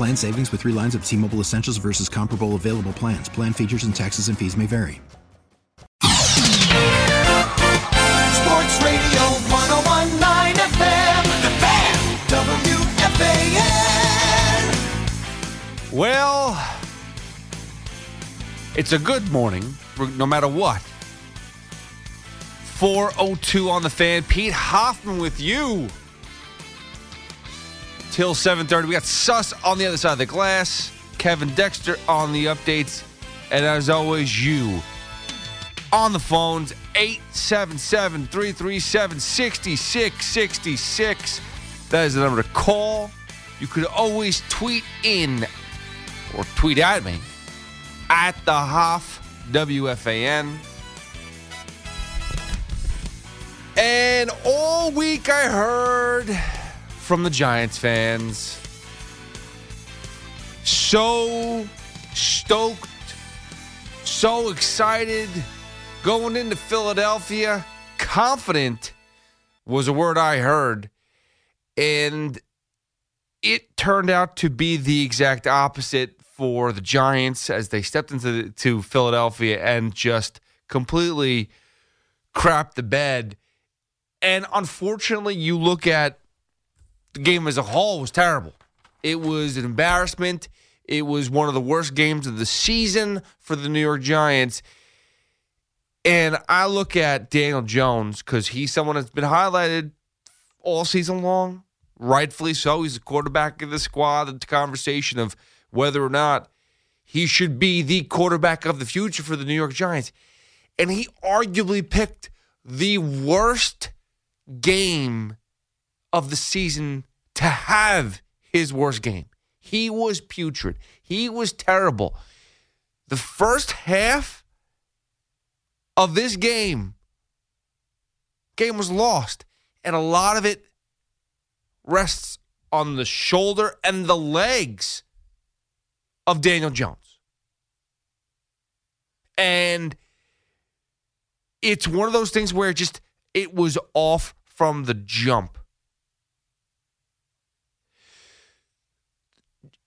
Plan savings with three lines of T-Mobile Essentials versus comparable available plans. Plan features and taxes and fees may vary. Sports Radio 1019 FM. The Fan. WFAN. Well, it's a good morning, no matter what. 402 on the fan. Pete Hoffman with you. Till 7:30. We got Sus on the other side of the glass. Kevin Dexter on the updates. And as always, you on the phones 877 337 6666. That is the number to call. You could always tweet in or tweet at me at the Hoff WFAN. And all week I heard from the Giants fans so stoked, so excited going into Philadelphia. Confident was a word I heard. And it turned out to be the exact opposite for the Giants as they stepped into to Philadelphia and just completely crapped the bed. And unfortunately, you look at the game as a whole was terrible. It was an embarrassment. It was one of the worst games of the season for the New York Giants. And I look at Daniel Jones because he's someone that's been highlighted all season long, rightfully so. He's the quarterback of the squad. The conversation of whether or not he should be the quarterback of the future for the New York Giants. And he arguably picked the worst game of the season to have his worst game. He was putrid. He was terrible. The first half of this game, game was lost, and a lot of it rests on the shoulder and the legs of Daniel Jones. And it's one of those things where it just it was off from the jump.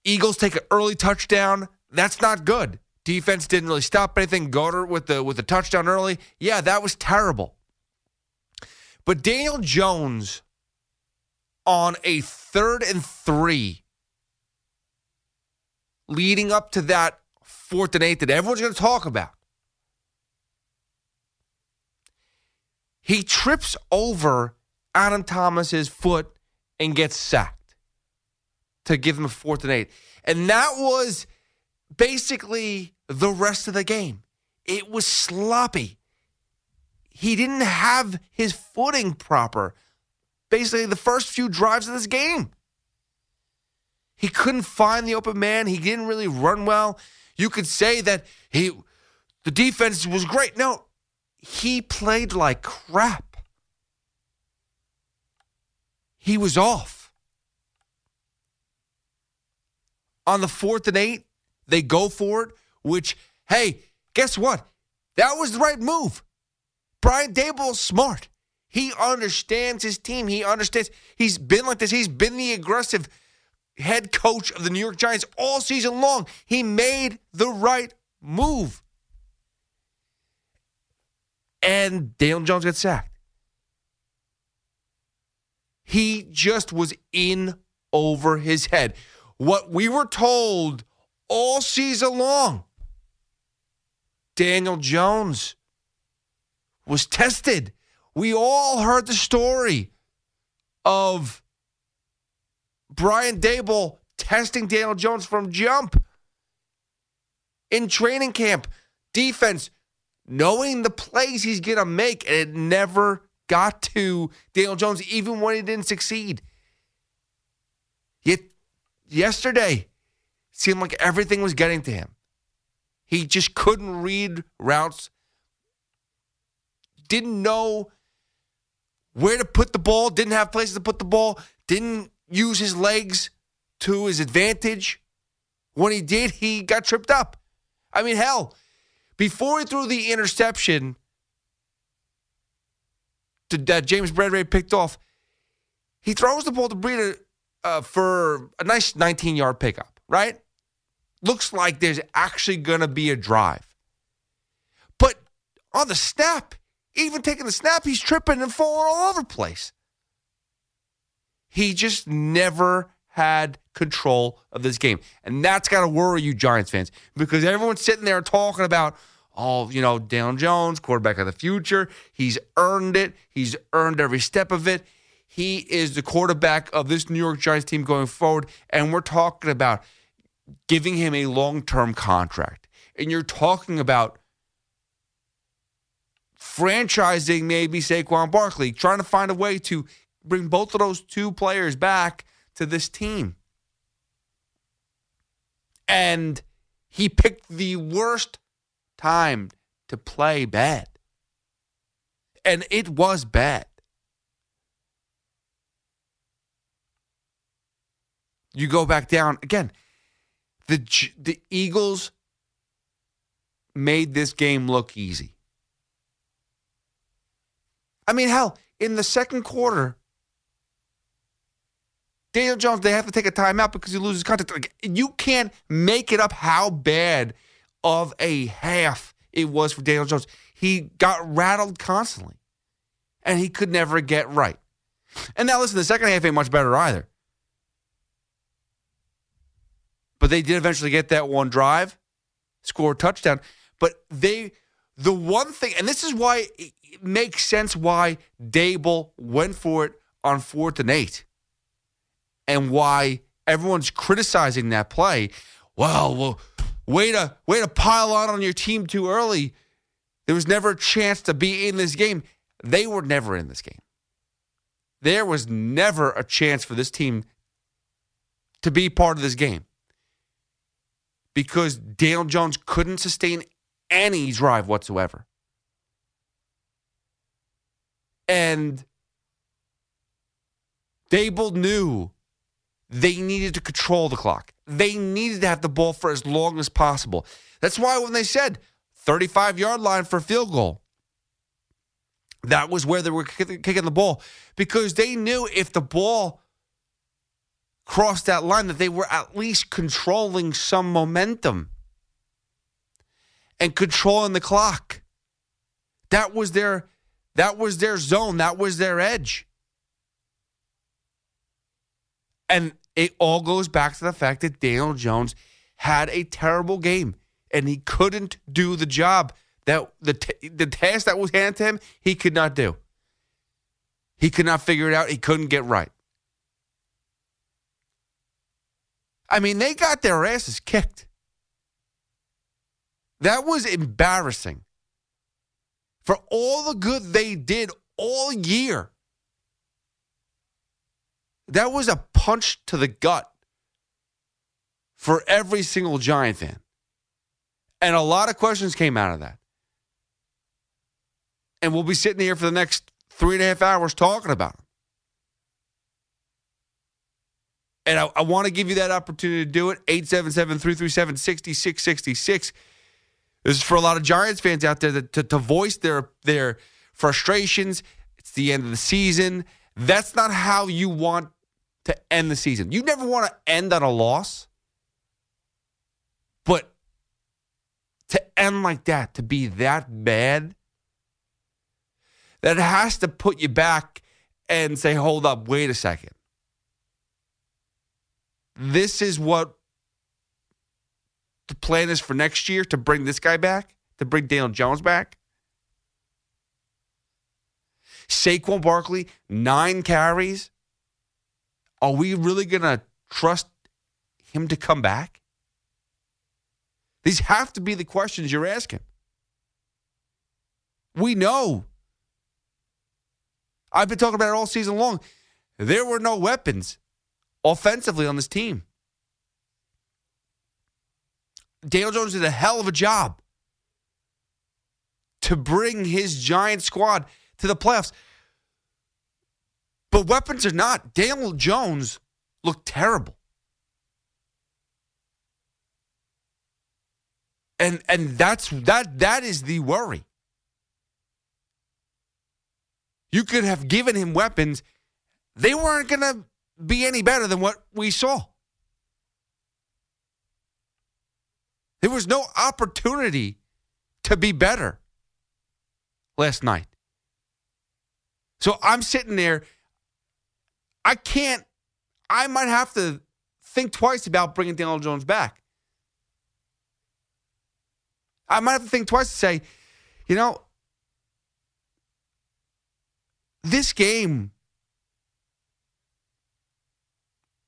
Eagles take an early touchdown. That's not good. Defense didn't really stop anything. Goedert with the with the touchdown early. Yeah, that was terrible. But Daniel Jones on a third and three, leading up to that fourth and eight that everyone's going to talk about. He trips over Adam Thomas's foot and gets sacked to give him a fourth and eight. And that was basically the rest of the game. It was sloppy. He didn't have his footing proper. Basically, the first few drives of this game. He couldn't find the open man. He didn't really run well. You could say that he the defense was great. No, he played like crap. He was off. On the fourth and eight, they go for it, which, hey, guess what? That was the right move. Brian Daboll's smart. He understands his team. He understands. He's been like this. He's been the aggressive head coach of the New York Giants all season long. He made the right move. And Daniel Jones got sacked. He just was in over his head. What we were told all season long Daniel Jones was tested. We all heard the story of Brian Daboll testing Daniel Jones from jump in training camp. Defense, knowing the plays he's going to make, and it never got to Daniel Jones, even when he didn't succeed. Yet, yesterday, seemed like everything was getting to him. He just couldn't read routes, didn't know where to put the ball, didn't have places to put the ball, didn't use his legs to his advantage. When he did, he got tripped up. I mean, hell, before he threw the interception that James Bradberry picked off, he throws the ball to Breida uh, for a nice 19 yard pickup, right? Looks like there's actually going to be a drive. But on the snap, even taking the snap, he's tripping and falling all over the place. He just never had control of this game. And that's got to worry you, Giants fans, because everyone's sitting there talking about, oh, you know, Daniel Jones, quarterback of the future. He's earned it, he's earned every step of it. He is the quarterback of this New York Giants team going forward. And we're talking about giving him a long term contract. And you're talking about franchising maybe Saquon Barkley, trying to find a way to bring both of those two players back to this team. And he picked the worst time to play bad. And it was bad. You go back down again. The the Eagles made this game look easy. I mean, hell, in the second quarter, Daniel Jones, they have to take a timeout because he loses contact. Like, you can't make it up how bad of a half it was for Daniel Jones. He got rattled constantly, and he could never get right. And now, listen, the second half ain't much better either. But they did eventually get that one drive, score a touchdown. But they, the one thing, and this is why it makes sense why Daboll went for it on fourth and eight and why everyone's criticizing that play. Well, well, way to way to pile on on your team too early. There was never a chance to be in this game. They were never in this game. There was never a chance for this team to be part of this game because Daniel Jones couldn't sustain any drive whatsoever. And Daboll knew they needed to control the clock. They needed to have the ball for as long as possible. That's why when they said 35 yard line for field goal, that was where they were kicking the ball because they knew if the ball crossed that line that they were at least controlling some momentum and controlling the clock. That was their that was their zone, that was their edge. And it all goes back to the fact that Daniel Jones had a terrible game and he couldn't do the job that the t- the task that was handed to him he could not do. He could not figure it out. He couldn't get right. I mean, they got their asses kicked. That was embarrassing. For all the good they did all year, that was a punch to the gut for every single Giant fan. And a lot of questions came out of that. And we'll be sitting here for the next three and a half hours talking about them. And I, I want to give you that opportunity to do it. 877 337 6666. This is for a lot of Giants fans out there that, to, to voice their, their frustrations. It's the end of the season. That's not how you want to end the season. You never want to end on a loss, but to end like that, to be that bad, that has to put you back and say, hold up, wait a second. This is what the plan is for next year to bring this guy back, to bring Daniel Jones back. Saquon Barkley, nine carries. Are we really going to trust him to come back? These have to be the questions you're asking. We know. I've been talking about it all season long. There were no weapons offensively on this team. Daniel Jones did a hell of a job to bring his giant squad to the playoffs. But weapons are not. Daniel Jones looked terrible. And and that's that that is the worry. You could have given him weapons. They weren't to be any better than what we saw. There was no opportunity to be better last night. So I'm sitting there. I can't, I might have to think twice about bringing Daniel Jones back. I might have to think twice to say, you know, this game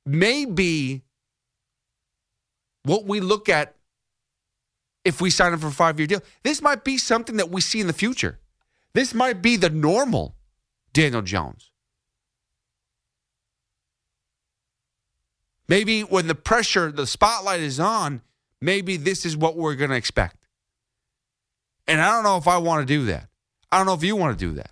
may be what we look at if we sign him for a five year deal. This might be something that we see in the future. This might be the normal Daniel Jones. Maybe when the pressure, the spotlight is on, maybe this is what we're going to expect. And I don't know if I want to do that. I don't know if you want to do that.